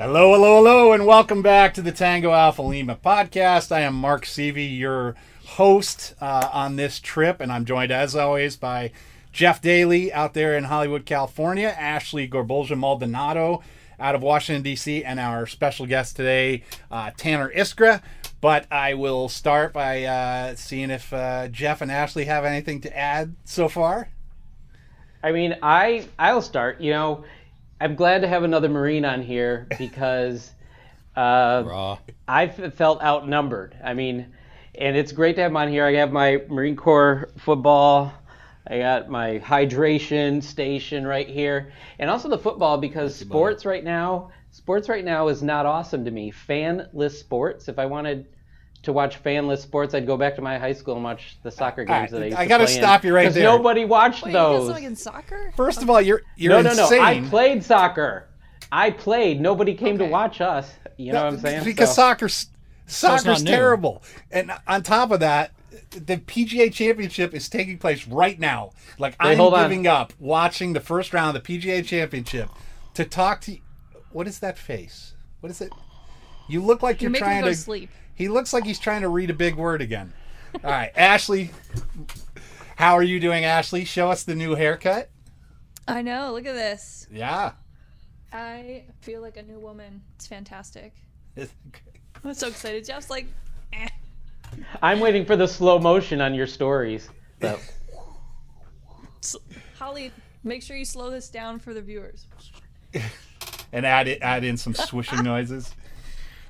Hello, hello, hello, and welcome back to the Tango Alpha Lima podcast. I am Mark Seavey, your host uh, on this trip, and I'm joined as always by Jeff Daly out there in Hollywood, California, Ashley Gorbolja Maldonado out of Washington, D.C., and our special guest today, uh, Tanner Iskra. But I will start by uh, seeing if uh, Jeff and Ashley have anything to add so far. I mean, I I'll start. You know, I'm glad to have another Marine on here because uh, I felt outnumbered. I mean, and it's great to have him on here. I have my Marine Corps football. I got my hydration station right here, and also the football because sports right now, sports right now is not awesome to me. Fanless sports. If I wanted to watch fanless sports, I'd go back to my high school and watch the soccer games that I used to do. I to gotta play in, stop you right 'cause there. Nobody watched Wait, you got those. something in soccer? First of all, you're you're No, no, no. insane. I played soccer. I played. Nobody came to Okay. watch us. You know what I'm saying? Because So- soccer's soccer's not new. terrible, and on top of that, the PGA Championship is taking place right now. Like Wait, I'm hold on. giving up watching the first round of the PGA Championship to talk to. What is that face? What is it? You look like You you're make trying him go to. to sleep. He looks like he's trying to read a big word again. All right, Ashley. How are you doing, Ashley? Show us the new haircut. I know. Look at this. Yeah. I feel like a new woman. It's fantastic. I'm so excited. Jeff's like, eh. I'm waiting for the slow motion on your stories. So, S- Holly, make sure you slow this down for the viewers. and add it, add in some swishing noises.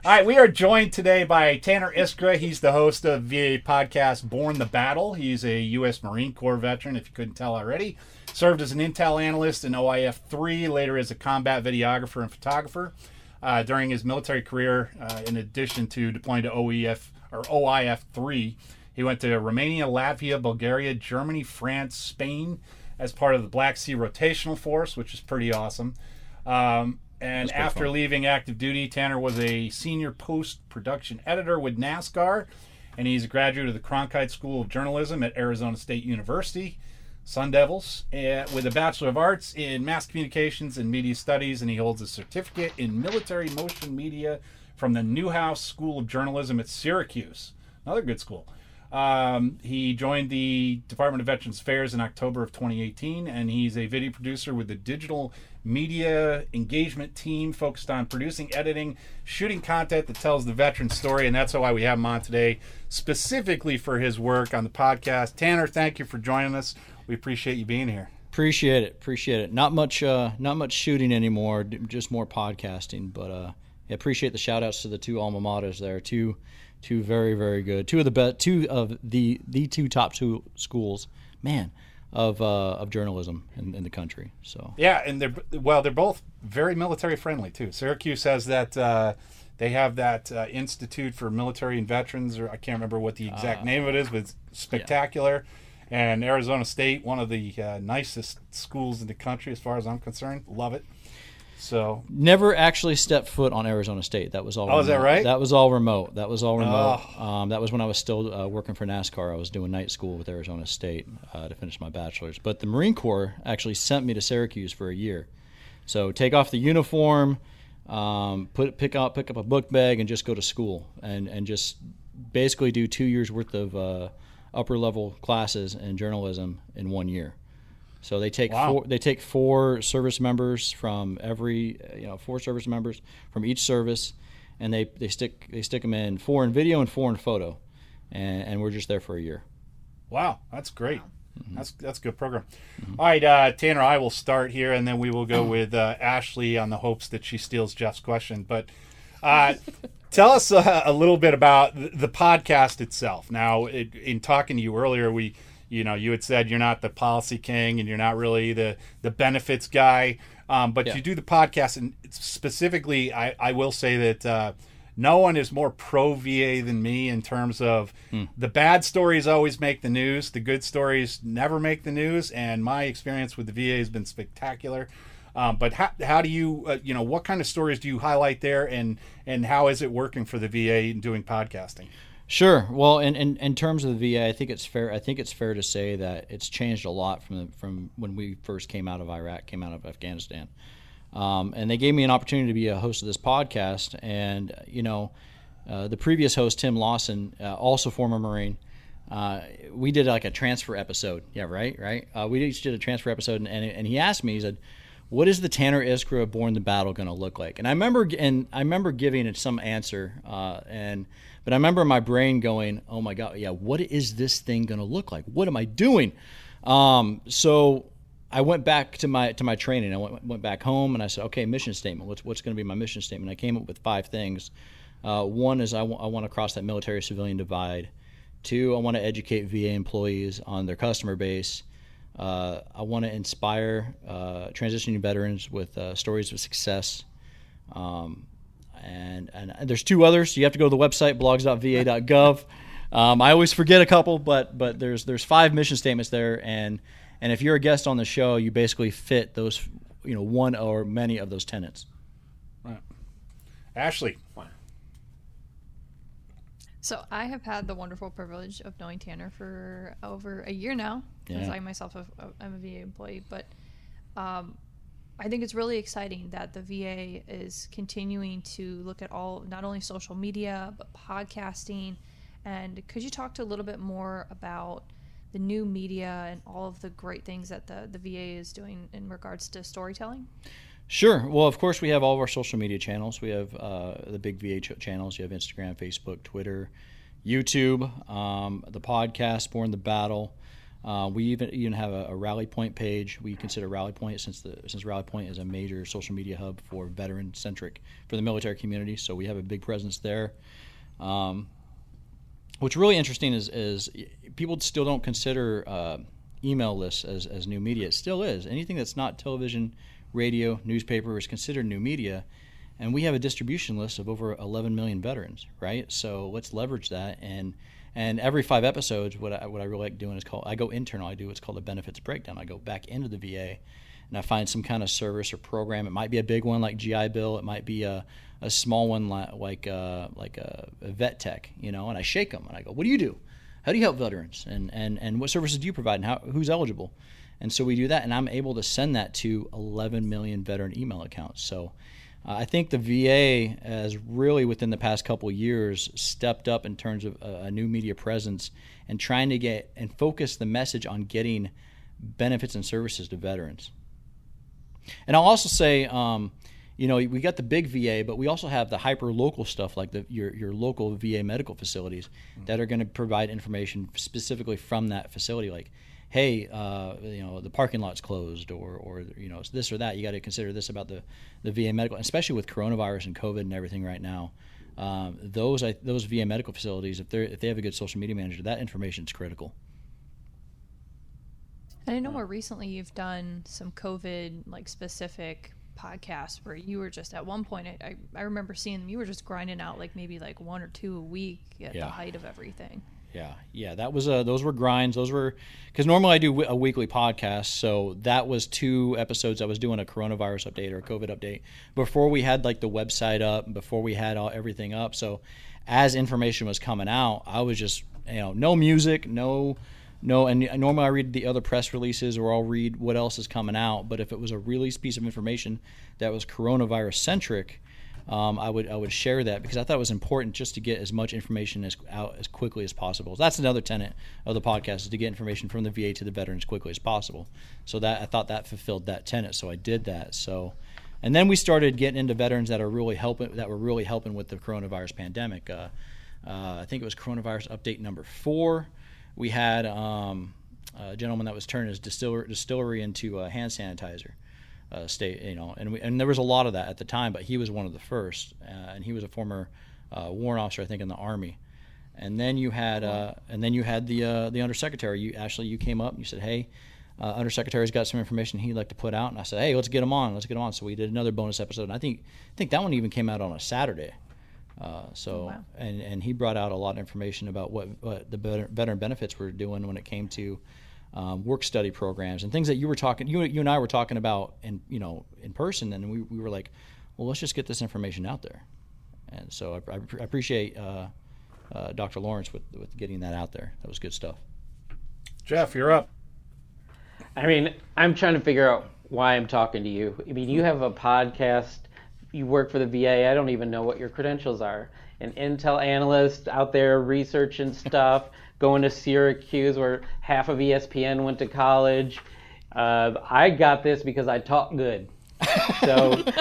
All right, we are joined today by Tanner Iskra. He's the host of VA podcast Borne the Battle. He's a U.S. Marine Corps veteran, if you couldn't tell already. Served as an intel analyst in OIF 3, later as a combat videographer and photographer. Uh, during his military career, uh, in addition to deploying to OEF or OIF 3, he went to Romania, Latvia, Bulgaria, Germany, France, Spain as part of the Black Sea Rotational Force, which is pretty awesome. Um, and after leaving active duty, Tanner was a senior post production editor with NASCAR, and he's a graduate of the Cronkite School of Journalism at Arizona State University, Sun Devils, uh, with a Bachelor of Arts in Mass Communications and Media Studies, and he holds a certificate in Military Motion Media from the Newhouse School of Journalism at Syracuse. Another good school. Um, he joined the Department of Veterans Affairs in October of 2018, and he's a video producer with the digital media engagement team focused on producing, editing, shooting content that tells the veteran story, and that's why we have him on today, specifically for his work on the podcast. Tanner, thank you for joining us. We appreciate you being here. Appreciate it. Appreciate it. Not much. Uh, not much shooting anymore. Just more podcasting. But uh, yeah, appreciate the shout outs to the two alma maters there. Two, two very very good. Two of the best. Two of the the two top two schools. Man. Of, uh, of journalism in, in the country. So Yeah, and they're well, they're both very military friendly too. Syracuse has that uh, they have that uh, Institute for Military and Veterans, or I can't remember what the exact name of it is, but it's spectacular. And Arizona State, one of the uh, nicest schools in the country, as far as I'm concerned. Love it. So never actually stepped foot on Arizona State. That was all. Oh, is that remote. right? That was all remote. That was all remote. Oh. Um, that was when I was still uh, working for NASCAR. I was doing night school with Arizona State uh, to finish my bachelor's. But the Marine Corps actually sent me to Syracuse for a year. So take off the uniform, um, put pick up pick up a book bag, and just go to school and and just basically do two years worth of uh, upper level classes in journalism in one year. So they take Wow. four. They take four service members from every, you know, four service members from each service, and they, they stick they stick them in four in video and four in photo, and, and we're just there for a year. Wow, that's great. That's that's a good program. All right, uh, Tanner, I will start here, and then we will go with uh, Ashley on the hopes that she steals Jeff's question. But uh, tell us uh, a little bit about the podcast itself. Now, it, in talking to you earlier, we, you know, you had said you're not the policy king and you're not really the the benefits guy. Um, but Yeah. you do the podcast, and specifically, I, I will say that uh, no one is more pro VA than me in terms of Hmm. the bad stories always make the news, the good stories never make the news, and my experience with the VA has been spectacular. Um, but how, how do you, uh, you know, what kind of stories do you highlight there, and and how is it working for the VA in doing podcasting? Sure. Well, in, in, in terms of the VA, I think it's fair. I think it's fair to say that it's changed a lot from the, from when we first came out of Iraq, came out of Afghanistan, um, and they gave me an opportunity to be a host of this podcast. And you know, uh, the previous host Tim Lawson, uh, also former Marine, uh, we did like a transfer episode. Yeah, right, right. Uh, we each did a transfer episode, and, and, and he asked me, he said, "What is the Tanner Iskra Borne the Battle going to look like?" And I remember, and I remember giving it some answer, uh, and but I remember my brain going, "Oh my God, yeah, what is this thing going to look like? What am I doing?" Um, so I went back to my to my training. I went, went back home and I said, "Okay, mission statement. What's what's going to be my mission statement?" I came up with five things. Uh, one is I want to cross that military civilian divide. Two, I want to educate VA employees on their customer base. Uh, I want to inspire uh, transitioning veterans with uh, stories of success. Um, and, and there's two others. You have to go to the website blogs.va.gov. Um, I always forget a couple, but but there's there's five mission statements there, and and if you're a guest on the show, you basically fit those you know one or many of those tenets. Right, Ashley, So I have had the wonderful privilege of knowing Tanner for over a year now, because Yeah. I myself I'm a VA employee. But um, I think it's really exciting that the VA is continuing to look at all, not only social media but podcasting. And could you talk to a little bit more about the new media and all of the great things that the, the VA is doing in regards to storytelling? Sure. Well, of course, we have all of our social media channels. We have uh, the big VA ch- channels. You have Instagram, Facebook, Twitter, YouTube, um, the podcast, Borne the Battle. Uh, we even even have a, a Rally Point page. We consider Rally Point since the since Rally Point is a major social media hub for veteran centric for the military community. So we have a big presence there. Um, what's really interesting is, is people still don't consider uh, email lists as, as new media. It still is. Anything that's not television, radio, newspaper is considered new media. And we have a distribution list of over 11 million veterans, right? So let's leverage that. And and every five episodes, what I, what I really like doing is called I go internal. I do what's called a benefits breakdown. I go back into the VA, and I find some kind of service or program. It might be a big one like GI Bill. It might be a, a small one like like uh, like a, a vet tech, you know. And I shake them and I go, "What do you do? How do you help veterans? And and and what services do you provide? And how who's eligible?" And so we do that, and I'm able to send that to 11 million veteran email accounts. So. Uh, I think the VA has really, within the past couple years, stepped up in terms of a, a new media presence and trying to get and focus the message on getting benefits and services to veterans. And I'll also say, um, you know, we got the big VA, but we also have the hyper local stuff like the, your your local VA medical facilities that are going to provide information specifically from that facility, like hey, uh, you know, the parking lot's closed, or, or you know, it's this or that. You got to consider this about the, the VA medical, especially with coronavirus and COVID and everything right now. Um, those I, those VA medical facilities, if they if they have a good social media manager, that information is critical. And I know more recently you've done some COVID like specific podcasts where you were just at one point I, I, I remember seeing them you were just grinding out like maybe like one or two a week at Yeah. the height of everything. Yeah, yeah, that was uh, those were grinds. Those were because normally I do a weekly podcast, so that was two episodes. I was doing a coronavirus update or a COVID update before we had like the website up, before we had all everything up. So as information was coming out, I was just you know no music, no no, and normally I read the other press releases or I'll read what else is coming out. But if it was a released piece of information that was coronavirus centric, um, I would I would share that because I thought it was important just to get as much information as out as quickly as possible. That's another tenet of the podcast is to get information from the VA to the veteran as quickly as possible. So that I thought that fulfilled that tenet. So I did that. So, and then we started getting into veterans that are really helping that were really helping with the coronavirus pandemic. Uh, uh, I think it was coronavirus update number four. We had um, a gentleman that was turning his distiller, distillery into a hand sanitizer uh, state, you know, and we, and there was a lot of that at the time, but he was one of the first, uh, and he was a former uh, warrant officer, I think, in the army. And then you had, uh, and then you had the uh, the undersecretary. You Ashley, you came up and you said, "Hey, uh, undersecretary's got some information he'd like to put out, and I said, "Hey, let's get him on. Let's get him on." So we did another bonus episode, and I think I think that one even came out on a Saturday. Uh, so Oh, wow. and and he brought out a lot of information about what, what the veteran benefits were doing when it came to um, work study programs and things that you were talking you you and I were talking about in you know in person, and we we were like, well, let's just get this information out there. And so I, I I appreciate uh, uh, Dr. Lawrence with with getting that out there. That was good stuff. Jeff, you're up. I mean, I'm trying to figure out why I'm talking to you. I mean, you have a podcast, you work for the VA. I don't even know what your credentials are. An Intel analyst out there researching stuff, going to Syracuse where half of ESPN went to college. Uh, I got this because I talk good. So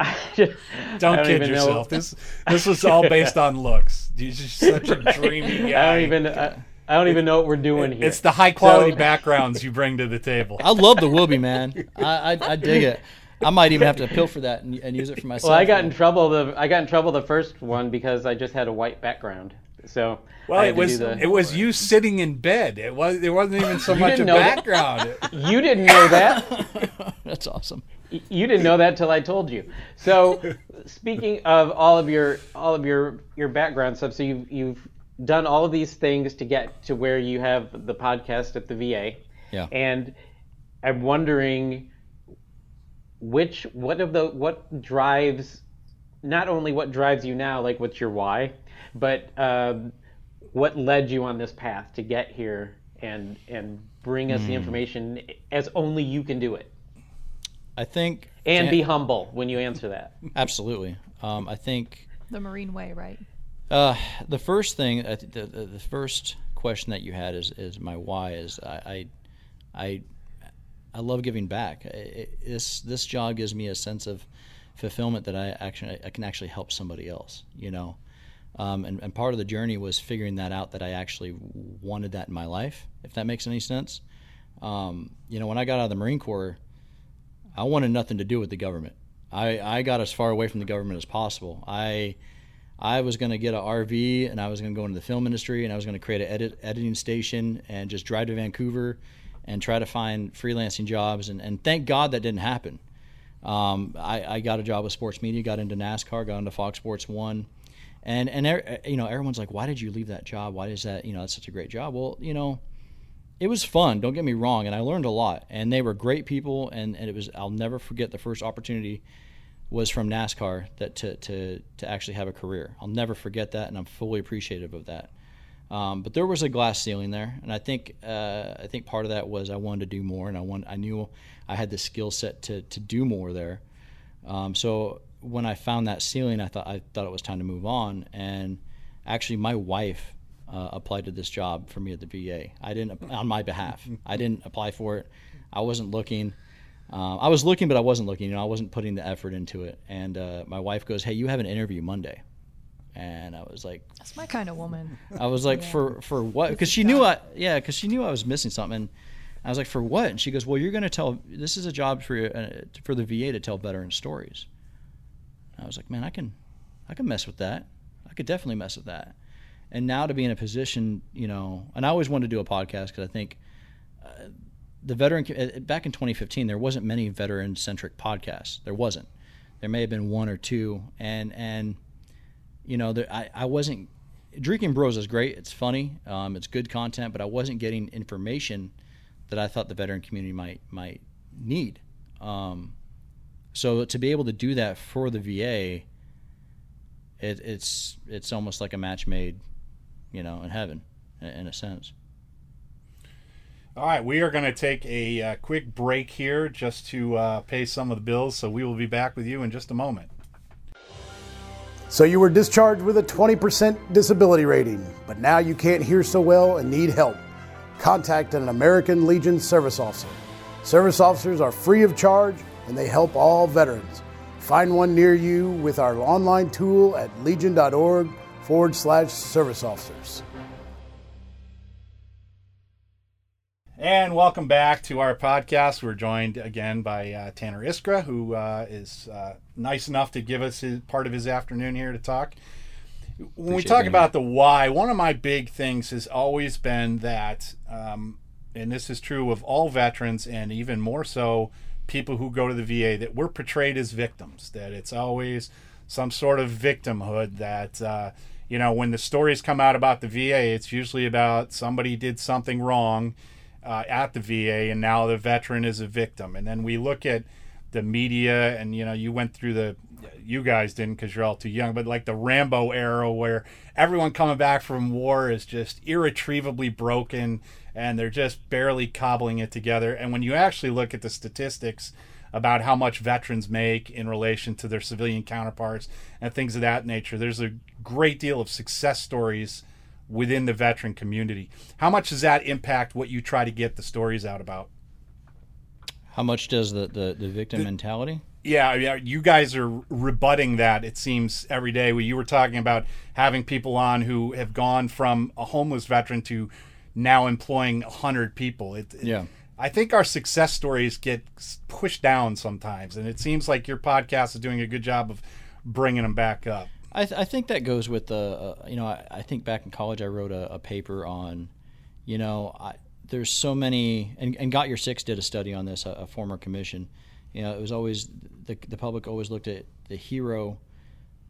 I just- I Don't, kid even know- yourself. This this was all based on looks. You're just such a dreamy guy. I don't even. I, I don't even know what we're doing here. It's the high quality So- backgrounds you bring to the table. I love the Wilby man. I, I I dig it. I might even have to pilfer that and, and use it for myself. Well, I got in trouble. The I got in trouble the first one because I just had a white background. So Well, it was the- it was you sitting in bed. It was it wasn't even so You much a didn't know that? background. You didn't know that. That's awesome. You didn't know that till I told you. So, speaking of all of your all of your your background stuff, so you've you've done all of these things to get to where you have the podcast at the VA. Yeah. And I'm wondering which what of the what drives not only what drives you now, like what's your why, but um, what led you on this path to get here and and bring us the information as only you can do it, I think and to- be humble when you answer that. absolutely. Um, I think The Marine Way, right? Uh, the first thing, I the, the, the first question that you had is, is my why. Is I, I, I, I love giving back. I- It, this this job gives me a sense of fulfillment that I actually I can actually help somebody else. You know, um, and, and part of the journey was figuring that out that I actually wanted that in my life. If that makes any sense. Um, you know, when I got out of the Marine Corps, I wanted nothing to do with the government. I, I got as far away from the government as possible. I I was going to get an RV and I was going to go into the film industry and I was going to create an edit, editing station and just drive to Vancouver and try to find freelancing jobs. And, and thank God that didn't happen. Um, I, I got a job with sports media, got into NASCAR, got into Fox Sports One, and and er- you know everyone's like, why did you leave that job? Why is that? You know, that's such a great job. Well, you know, it was fun. Don't get me wrong, and I learned a lot. And they were great people, and, and it was I'll never forget the first opportunity was from NASCAR that to, to to actually have a career. I'll never forget that, and I'm fully appreciative of that. Um, but there was a glass ceiling there, and I think uh, I think part of that was I wanted to do more, and I want I knew I had the skill set to to do more there. Um, so when I found that ceiling, I thought I thought it was time to move on. And actually, my wife uh, applied to this job for me at the VA. I didn't on my behalf. I didn't apply for it. I wasn't looking. Uh, I was looking, but I wasn't looking. You know, I wasn't putting the effort into it. And uh, my wife goes, "Hey, you have an interview Monday." And I was like, That's my kind of woman. I was like, for for what? Because she knew I, yeah, because she knew I was missing something. And I was like, for what? And she goes, well, you're going to tell. This is a job for uh, for the VA to tell veteran stories. I was like, man, I can, I can mess with that. I could definitely mess with that. And now to be in a position, you know, and I always wanted to do a podcast because I think uh, the veteran uh, back in 2015 there wasn't many veteran centric podcasts. There wasn't. There may have been one or two, and and you know, there, I I wasn't. Drinking Bros is great. It's funny. Um, it's good content, but I wasn't getting information that I thought the veteran community might might need. Um, so to be able to do that for the VA, it, it's it's almost like a match made, you know, in heaven, in, in a sense. All right, we are going to take a uh, quick break here just to uh, pay some of the bills. So we will be back with you in just a moment. So you were discharged with a 20% disability rating, but now you can't hear so well and need help. Contact an American Legion service officer. Service officers are free of charge and they help all veterans. Find one near you with our online tool at legion.org forward slash service officers. And welcome back to our podcast. We're joined again by uh, Tanner Iskra, who uh, is uh, nice enough to give us his, part of his afternoon here to talk. When we talk being about the why, one of my big things has always been that um, and this is true of all veterans, and even more so people who go to the VA, that we're portrayed as victims. That it's always some sort of victimhood. That uh, you know, when the stories come out about the VA, it's usually about somebody did something wrong uh, at the VA, and now the veteran is a victim. And then we look at the media, and you know, you went through the you guys didn't because you're all too young, but like the Rambo era where everyone coming back from war is just irretrievably broken and they're just barely cobbling it together. And when you actually look at the statistics about how much veterans make in relation to their civilian counterparts and things of that nature, there's a great deal of success stories within the veteran community. How much does that impact what you try to get the stories out about? How much does the, the, the victim the, mentality? Yeah, yeah, you guys are rebutting that. It seems every day. You were talking about having people on who have gone from a homeless veteran to now employing hundred people. It, yeah. I think our success stories get pushed down sometimes, and it seems like your podcast is doing a good job of bringing them back up. I, th- I think that goes with the, uh, you know, I, I, think back in college I wrote a, a paper on, you know, I, there's so many, and, and Got Your Six did a study on this, a, a former commission you know, it was always the, the public always looked at the hero,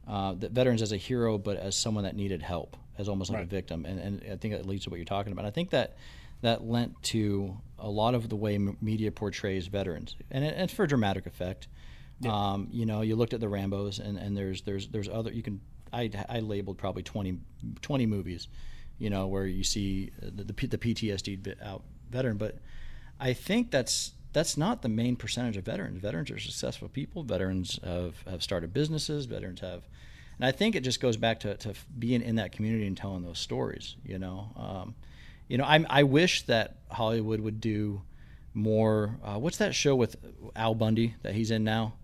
uh, the veterans as a hero, but as someone that needed help, as almost like right. a victim. And, and I think that leads to what you're talking about. I think that that lent to a lot of the way media portrays veterans, and it, it's for dramatic effect. Yeah. Um, you know, you looked at the Rambo's, and, and there's there's there's other you can I, I labeled probably 20, 20 movies, you know, where you see the the, the PTSD out veteran, but I think that's that's not the main percentage of veterans. Veterans are successful people. Veterans have, have started businesses. Veterans have, and I think it just goes back to, to being in that community and telling those stories. You know, um, you know, I, I wish that Hollywood would do more. Uh, what's that show with Al Bundy that he's in now?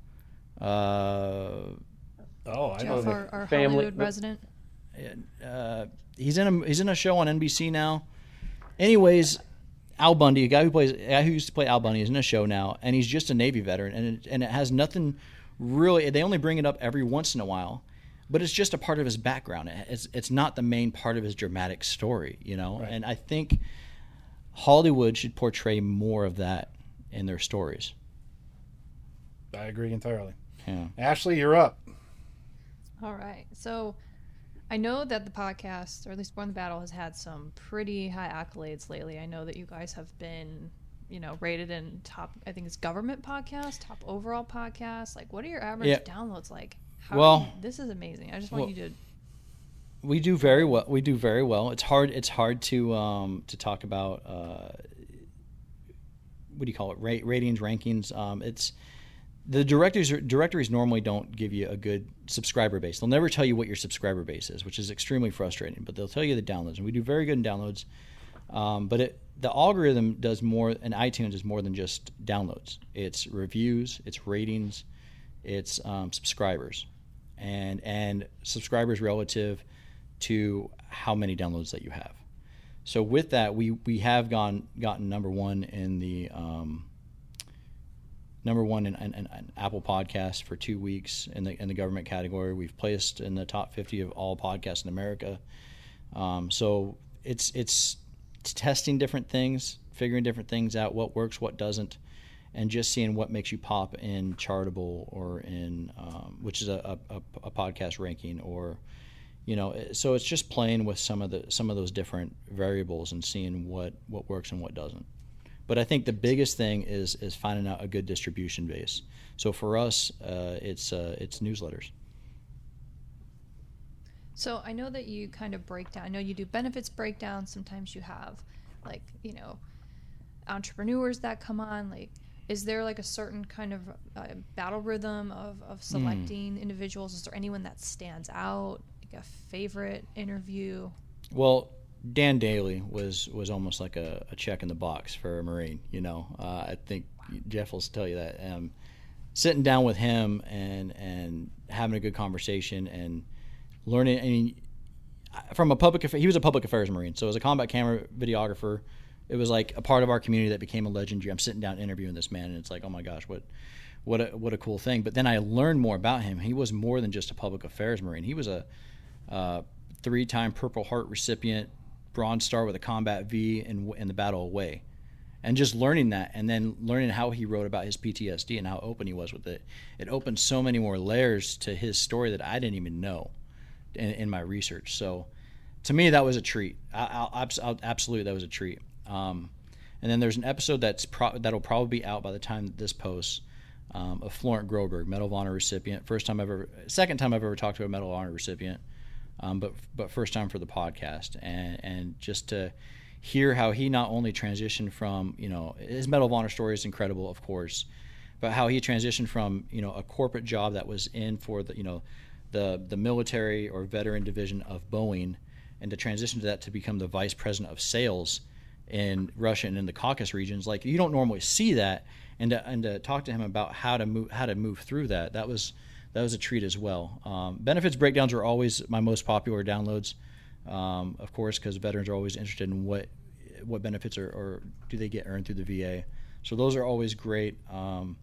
Uh, oh, I Jeff, know our, our family Hollywood resident. Uh, he's in a he's in a show on NBC now. Anyways, Al Bundy, a guy who plays, a guy who used to play Al Bundy, is in a show now, and he's just a Navy veteran, and it, and it has nothing really. They only bring it up every once in a while, but it's just a part of his background. It's it's not the main part of his dramatic story, you know. Right. And I think Hollywood should portray more of that in their stories. I agree entirely. Yeah. Ashley, you're up. All right, so I know that the podcast, or at least Borne the Battle, has had some pretty high accolades lately. I know that you guys have been, you know, rated in top. I think it's government podcast, top overall podcast. Like, what are your average yeah. downloads like? How well, you, this is amazing. I just want well, you to. We do very well. We do very well. It's hard. It's hard to um, to talk about. Uh, what do you call it? Ra- ratings, rankings. Um, it's the directories directories normally don't give you a good subscriber base. They'll never tell you what your subscriber base is, which is extremely frustrating. But they'll tell you the downloads, and we do very good in downloads. Um, but it, the algorithm does more, and iTunes is more than just downloads. It's reviews, it's ratings, it's um, subscribers, and and subscribers relative to how many downloads that you have. So with that, we we have gone gotten number one in the um, number one in, in, in, Apple Podcasts for two weeks in the in the government category. We've placed in the top 50 of all podcasts in America. Um, so it's, it's it's testing different things, figuring different things out, what works, what doesn't, and just seeing what makes you pop in Chartable or in um, which is a, a, a podcast ranking or you know so it's just playing with some of the some of those different variables and seeing what what works and what doesn't but I think the biggest thing is is finding out a good distribution base. So for us, uh, it's uh, it's newsletters. So I know that you kind of break down. I know you do benefits breakdowns. Sometimes you have, like you know, entrepreneurs that come on. Like, is there like a certain kind of uh, battle rhythm of of hmm. selecting mm. individuals? Is there anyone that stands out? Like a favorite interview? Well, Dan Daly was was almost like a, a, check in the box for a Marine. You know, uh, I think Jeff will tell you that. Um, sitting down with him and and having a good conversation and learning. I mean, from a public he was a public affairs Marine, so as a combat camera videographer, it was like a part of our community that became a legendary. I'm sitting down interviewing this man, and it's like, oh my gosh, what what a what a cool thing. But then I learned more about him. He was more than just a public affairs Marine. He was a uh, three-time Purple Heart recipient, Bronze Star with a Combat V in, in the Battle away. and just learning that and then learning how he wrote about his PTSD and how open he was with it it opened so many more layers to his story that I didn't even know in, in my research so to me that was a treat I, I'll, I'll, absolutely that was a treat um, and then there's an episode that's pro- that'll probably be out by the time this posts um, of Florent Groberg, Medal of Honor recipient. First time I've ever, second time I've ever talked to a Medal of Honor recipient, um, but but first time for the podcast, and and just to hear how he not only transitioned from you know his Medal of Honor story is incredible, of course, but how he transitioned from you know a corporate job that was in for the you know the the military or veteran division of Boeing, and to transition to that to become the vice president of sales in Russia and in the Caucasus regions. Like you don't normally see that, and to, and to talk to him about how to move how to move through that. That was that was a treat as well. Um, benefits breakdowns are always my most popular downloads, um, of course, because veterans are always interested in what what benefits are or do they get earned through the VA. So those are always great. Um,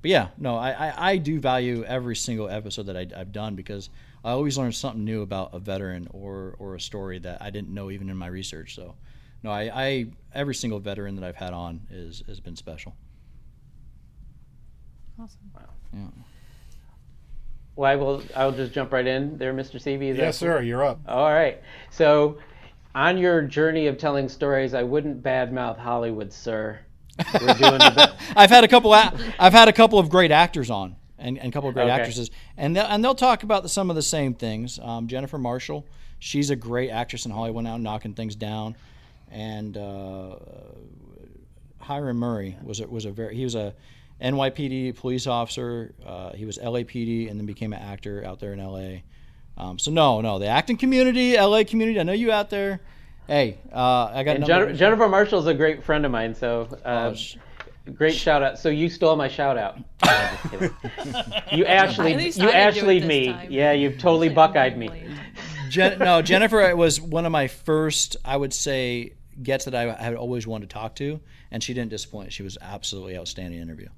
but yeah, no, I, I, I, do value every single episode that I, have done because I always learn something new about a veteran or or a story that I didn't know even in my research. So no, I, I every single veteran that I've had on is has been special. Awesome. Wow. Yeah. Well, I will. I'll just jump right in there, Mr. Seavey. Yes, sir. You're up. All right. So, on your journey of telling stories, I wouldn't badmouth Hollywood, sir. We're doing the I've had a couple. I've had a couple of great actors on, and, and a couple of great okay. actresses, and they'll, and they'll talk about the, some of the same things. Um, Jennifer Marshall, she's a great actress in Hollywood now, knocking things down and uh, Hiram Murray was a, was a very he was a NYPD police officer. Uh, he was LAPD and then became an actor out there in LA. Um, so no, no, the acting community, LA community. I know you out there. Hey, uh, I got. And Jen- Jennifer Marshall's a great friend of mine. So. Uh, oh, great shout out. So you stole my shout out. you actually you actually me. Time. Yeah, you've totally buckeyed me. Jen, no, Jennifer was one of my first, I would say, gets that I had always wanted to talk to, and she didn't disappoint. She was absolutely outstanding interview.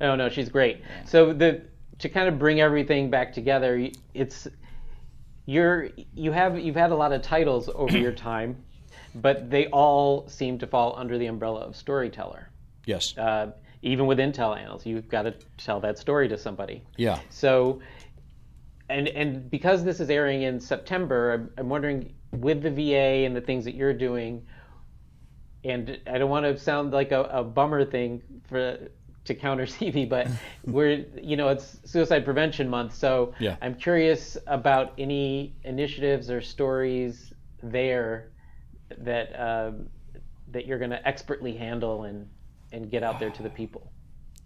Oh no, she's great. Yeah. So the to kind of bring everything back together, it's you're you have you've had a lot of titles over your time, but they all seem to fall under the umbrella of storyteller. Yes. Uh, even with Intel Annals, you've got to tell that story to somebody. Yeah. So, and and because this is airing in September, I'm, I'm wondering with the VA and the things that you're doing, and I don't want to sound like a, a bummer thing for to counter Seavey, but we're you know it's Suicide Prevention Month, so yeah. I'm curious about any initiatives or stories there that um, that you're going to expertly handle and and get out there to the people.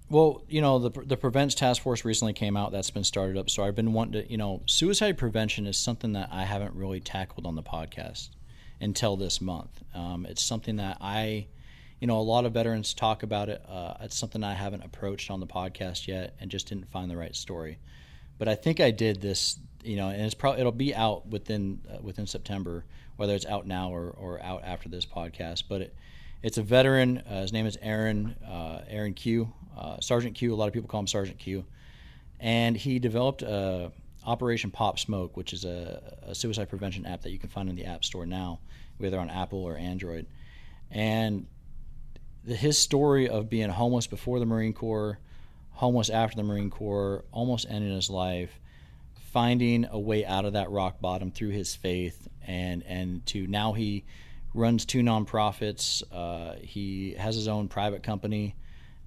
Well, you know, the the Prevents Task Force recently came out. That's been started up. So I've been wanting to, you know, suicide prevention is something that I haven't really tackled on the podcast until this month. Um, it's something that I, you know, a lot of veterans talk about it. Uh, it's something I haven't approached on the podcast yet, and just didn't find the right story. But I think I did this, you know, and it's probably it'll be out within uh, within September, whether it's out now or, or out after this podcast. But it, it's a veteran. Uh, his name is Aaron uh, Aaron Q. Uh, Sergeant Q. A lot of people call him Sergeant Q. And he developed a Operation Pop Smoke, which is a, a, suicide prevention app that you can find in the App Store now, whether on Apple or Android. And the, his story of being homeless before the Marine Corps, homeless after the Marine Corps, almost ending his life, finding a way out of that rock bottom through his faith, and and to now he runs two nonprofits. Uh, he has his own private company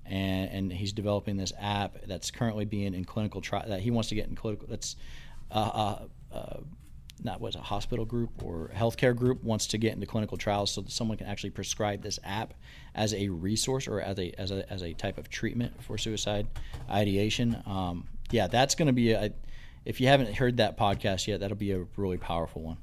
and, and he's developing this app that's currently being in clinical trial that he wants to get in clinical. That's uh, uh, uh, not what a hospital group or healthcare group wants to get into clinical trials so that someone can actually prescribe this app as a resource or as a as a, as a type of treatment for suicide ideation. Um, yeah, that's going to be a. If you haven't heard that podcast yet, that'll be a really powerful one.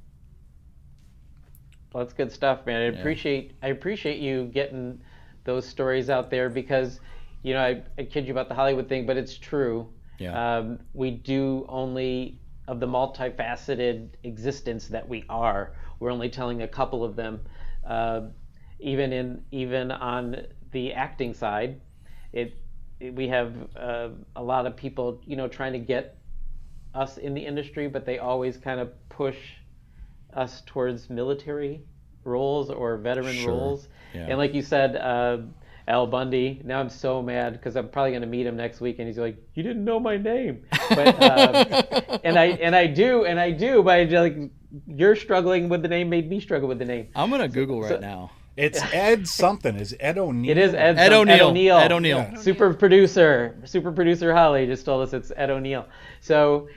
Well, that's good stuff, man. I yeah. appreciate I appreciate you getting those stories out there because you know, I, I kid you about the Hollywood thing, but it's true. Yeah. Um, we do only of the multifaceted existence that we are. We're only telling a couple of them. Uh, even in even on the acting side, it, it we have uh, a lot of people, you know, trying to get us in the industry, but they always kind of push us towards military roles or veteran Sure. roles. Yeah. And like you said, uh, Al Bundy. Now I'm so mad because I'm probably going to meet him next week, and he's like, "You didn't know my name," but um, and I and I do and I do, but I just, like you're struggling with the name made me struggle with the name. I'm gonna Google right now. It's Ed something. Is Ed O'Neill? It is Ed, Ed O'Neill. Ed O'Neill. Ed O'Neill. Yeah. Super producer, super producer Holly just told us it's Ed O'Neill. So,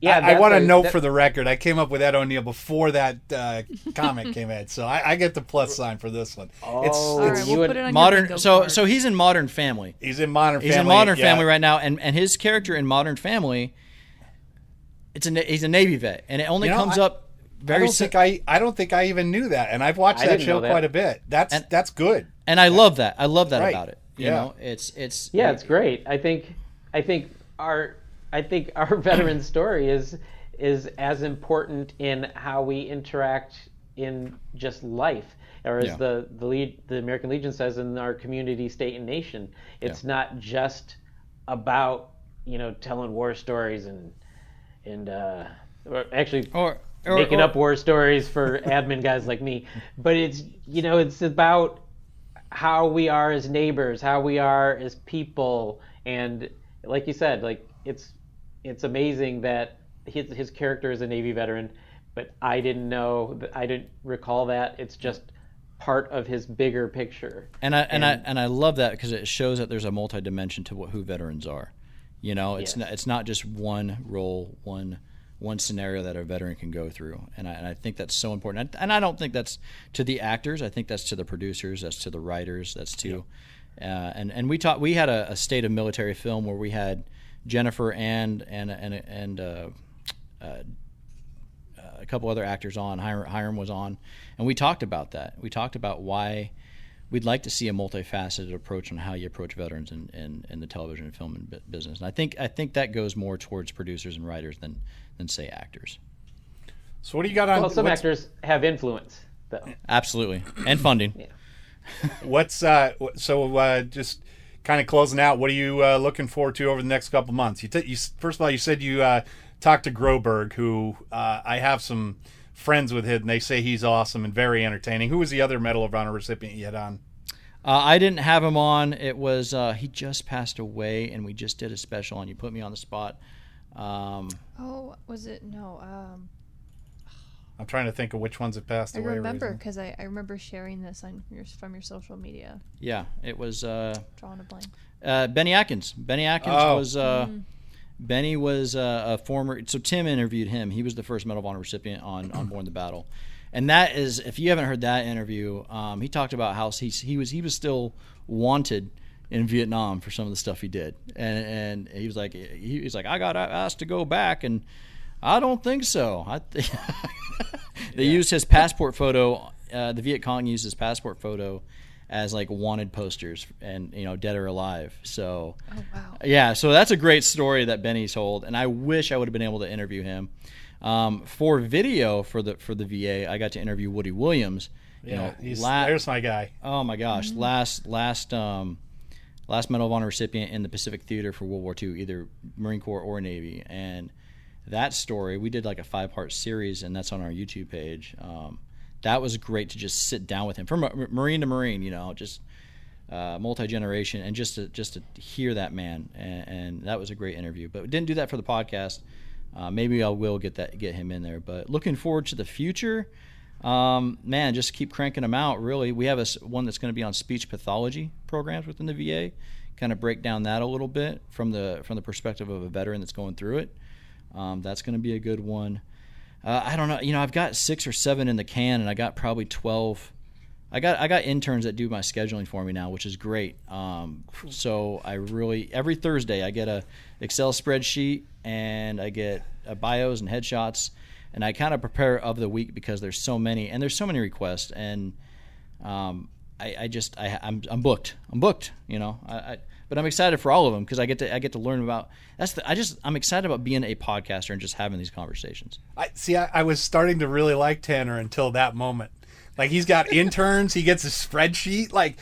yeah, I, I want to a- note that- for the record, I came up with Ed O'Neill before that uh, comic came out, so I, I get the plus sign for this one. It's, Oh. it's All right, you we'll put it on Modern. bingo So card. so he's in Modern Family. he's in Modern He's Family. in Modern yeah. Family right now, and and his character in Modern Family, it's a he's a Navy vet, and it only You know, comes I- up I very. don't si- think I I don't think I even knew that, and I've watched I that show that. quite a bit. That's And- that's good. and I love that. I love that Right. about it. You Yeah. know, it's it's Yeah, it's great. I think I think our I think our veteran story is is as important in how we interact in just life, or as Yeah. the the lead, the American Legion says in our community, state, and nation. It's not just about you know telling war stories and and uh, or actually or, or making or- up war stories for admin guys like me. But it's you know it's about how we are as neighbors, how we are as people, and like you said, like it's it's amazing that his his character is a Navy veteran, but I didn't know, I didn't recall that. It's just part of his bigger picture. and I and, I and I love that because it shows that there's a multi dimension to what who veterans are. You know, it's Yes. not, it's not just one role, one one scenario that a veteran can go through, and I, and I think that's so important. And I don't think that's to the actors. I think that's to the producers. That's to the writers. That's to, uh, and and we taught we had a, a state of military film where we had Jennifer and and and and. Uh, a couple other actors on. Hiram, Hiram was on, and we talked about that. We talked about why we'd like to see a multifaceted approach on how you approach veterans in, in, in the television and film and business. And I think I think that goes more towards producers and writers than than say actors. So what do you got on? Well, some actors have influence, though. Absolutely, and funding. yeah. What's uh? wh- So uh, just kind of closing out. What are you uh, looking forward to over the next couple months? You, t- you first of all, you said you uh, talked to Groberg, who uh, I have some friends with him, and they say he's awesome and very entertaining. Who was the other Medal of Honor recipient you had on? Uh, I didn't have him on. It was uh, he just passed away, and we just did a special, and you put me on the spot. Um, Oh, was it no? Um, I'm trying to think of which ones have passed I away. I remember because I, I remember sharing this on your from your social media. yeah, it was. Uh, Drawing a blank. Uh, Bennie Adkins. Bennie Adkins Oh. was uh, Bennie was uh, a former. So Tim interviewed him. He was the first Medal of Honor recipient on on Borne the Battle, and that is if you haven't heard that interview, um, he talked about how he he was he was still wanted in Vietnam for some of the stuff he did, and and he was like he was like I got asked to go back and. I don't think so. I th- they used his passport photo. Uh, the Viet Cong used his passport photo as like wanted posters, and you know, dead or alive. So, Oh wow. yeah, so that's a great story that Bennie told, and I wish I would have been able to interview him. Um, for video for the for the VA, I got to interview Woody Williams. You Yeah, know, he's, la- there's my guy. Oh my gosh! Last last um, last Medal of Honor recipient in the Pacific Theater for World War II, either Marine Corps or Navy, and that story we did like a five part series, and that's on our YouTube page. Um, that was great to just sit down with him from Marine to Marine, you know, just uh, multi generation, and just to just to hear that man, and, and that was a great interview. But we didn't do that for the podcast. Uh, maybe I will get that get him in there. But looking forward to the future. Um, man, just keep cranking them out. Really, we have a one that's going to be on speech pathology programs within the VA. Kind of break down that a little bit from the from the perspective of a veteran that's going through it. Um, that's going to be a good one. Uh, I don't know. You know, I've got six or seven in the can, and I got probably twelve. I got I got interns that do my scheduling for me now, which is great. Um, so I really every Thursday I get a Excel spreadsheet and I get uh, bios and headshots, and I kind of prepare of the week because there's so many and there's so many requests and um, I, I just I, I'm I'm booked. I'm booked. You know, I, I but I'm excited for all of them because I get to I get to learn about that's the I just I'm excited about being a podcaster and just having these conversations. I see. I, I was starting to really like Tanner until that moment. Like he's got interns, he gets a spreadsheet. Like,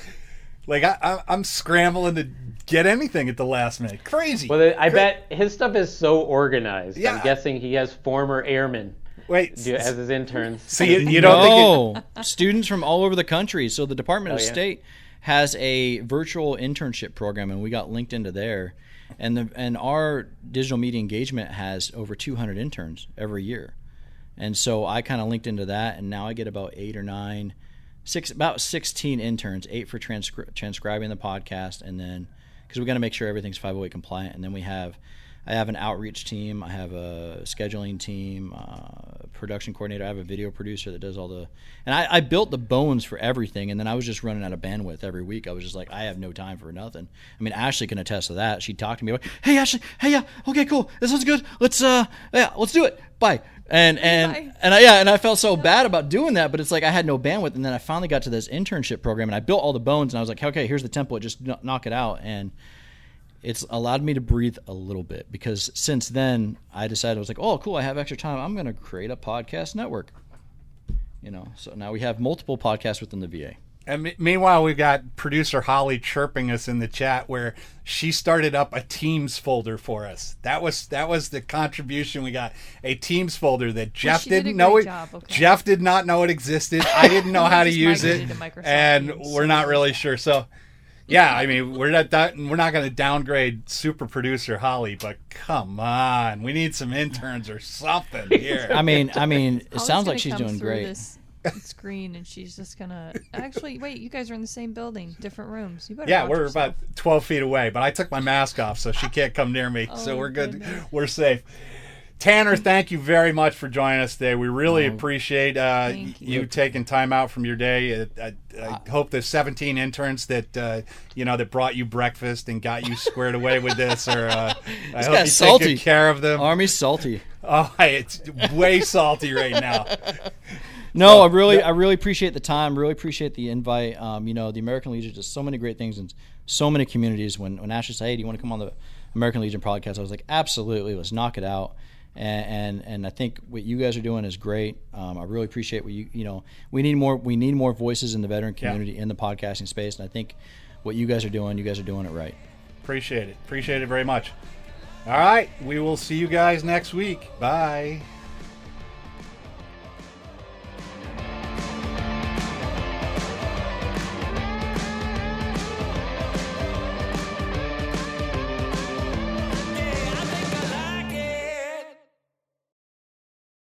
like I, I, I'm scrambling to get anything at the last minute. Crazy. Well, I bet his stuff is so organized. Yeah. I'm guessing he has former airmen Wait, do as his interns. So you, you don't think it, students from all over the country. So the Department of Oh, yeah. State has a virtual internship program, and we got linked into there. And the and our digital media engagement has over 200 interns every year, and so I kind of linked into that, and now I get about eight or nine, six about 16 interns, eight for transcri- transcribing the podcast, and then because we got to make sure everything's 508 compliant, and then we have. I have an outreach team. I have a scheduling team, uh, production coordinator. I have a video producer that does all the. And I, I built the bones for everything, and then I was just running out of bandwidth every week. I was just like, I have no time for nothing. I mean, Ashley can attest to that. She talked to me like, "Hey, Ashley, hey, yeah, okay, cool, this one's good. Let's, uh, yeah, let's do it. Bye." And and Bye. and I, yeah, and I felt so bad about doing that, but it's like I had no bandwidth. And then I finally got to this internship program, and I built all the bones, and I was like, okay, here's the template, just knock it out, and it's allowed me to breathe a little bit because since then I decided I was like, oh, cool, I have extra time. I'm going to create a podcast network. You know, so now we have multiple podcasts within the VA. And me- meanwhile, we've got producer Holly chirping us in the chat where she started up a Teams folder for us. That was that was the contribution we got. A Teams folder that Jeff she did a didn't know it. okay. Jeff did not know it existed. I didn't know how to use it, to and Teams. we're not really sure. So, yeah, I mean, we're not that, we're not going to downgrade super producer Holly, but come on, we need some interns or something here. I mean, I mean, it Holly's sounds like she's come doing great. This screen, and she's just gonna. Actually, wait. You guys are in the same building, different rooms. You better. Yeah, we're yourself. about 12 feet away, but I took my mask off, so she can't come near me. so Oh, we're good. goodness. We're safe. Tanner, thank you very much for joining us today. We really appreciate uh, Thank you. taking time out from your day. I, I, I hope the 17 interns that uh, you know that brought you breakfast and got you squared away with this, or uh, I hope you guy's take salty. good care of them. Army's salty. Oh, it's way salty right now. No, I really, I really appreciate the time. Really appreciate the invite. Um, you know, the American Legion does so many great things in so many communities. When when Ashley said, "Hey, do you want to come on the American Legion podcast?" I was like, "Absolutely, let's knock it out." And and, and I think what you guys are doing is great. Um, I really appreciate what you you know. We need more. We need more voices in the veteran community in the podcasting space, and I think what you guys are doing, you guys are doing it right. Appreciate it. Appreciate it very much. All right, we will see you guys next week. Bye.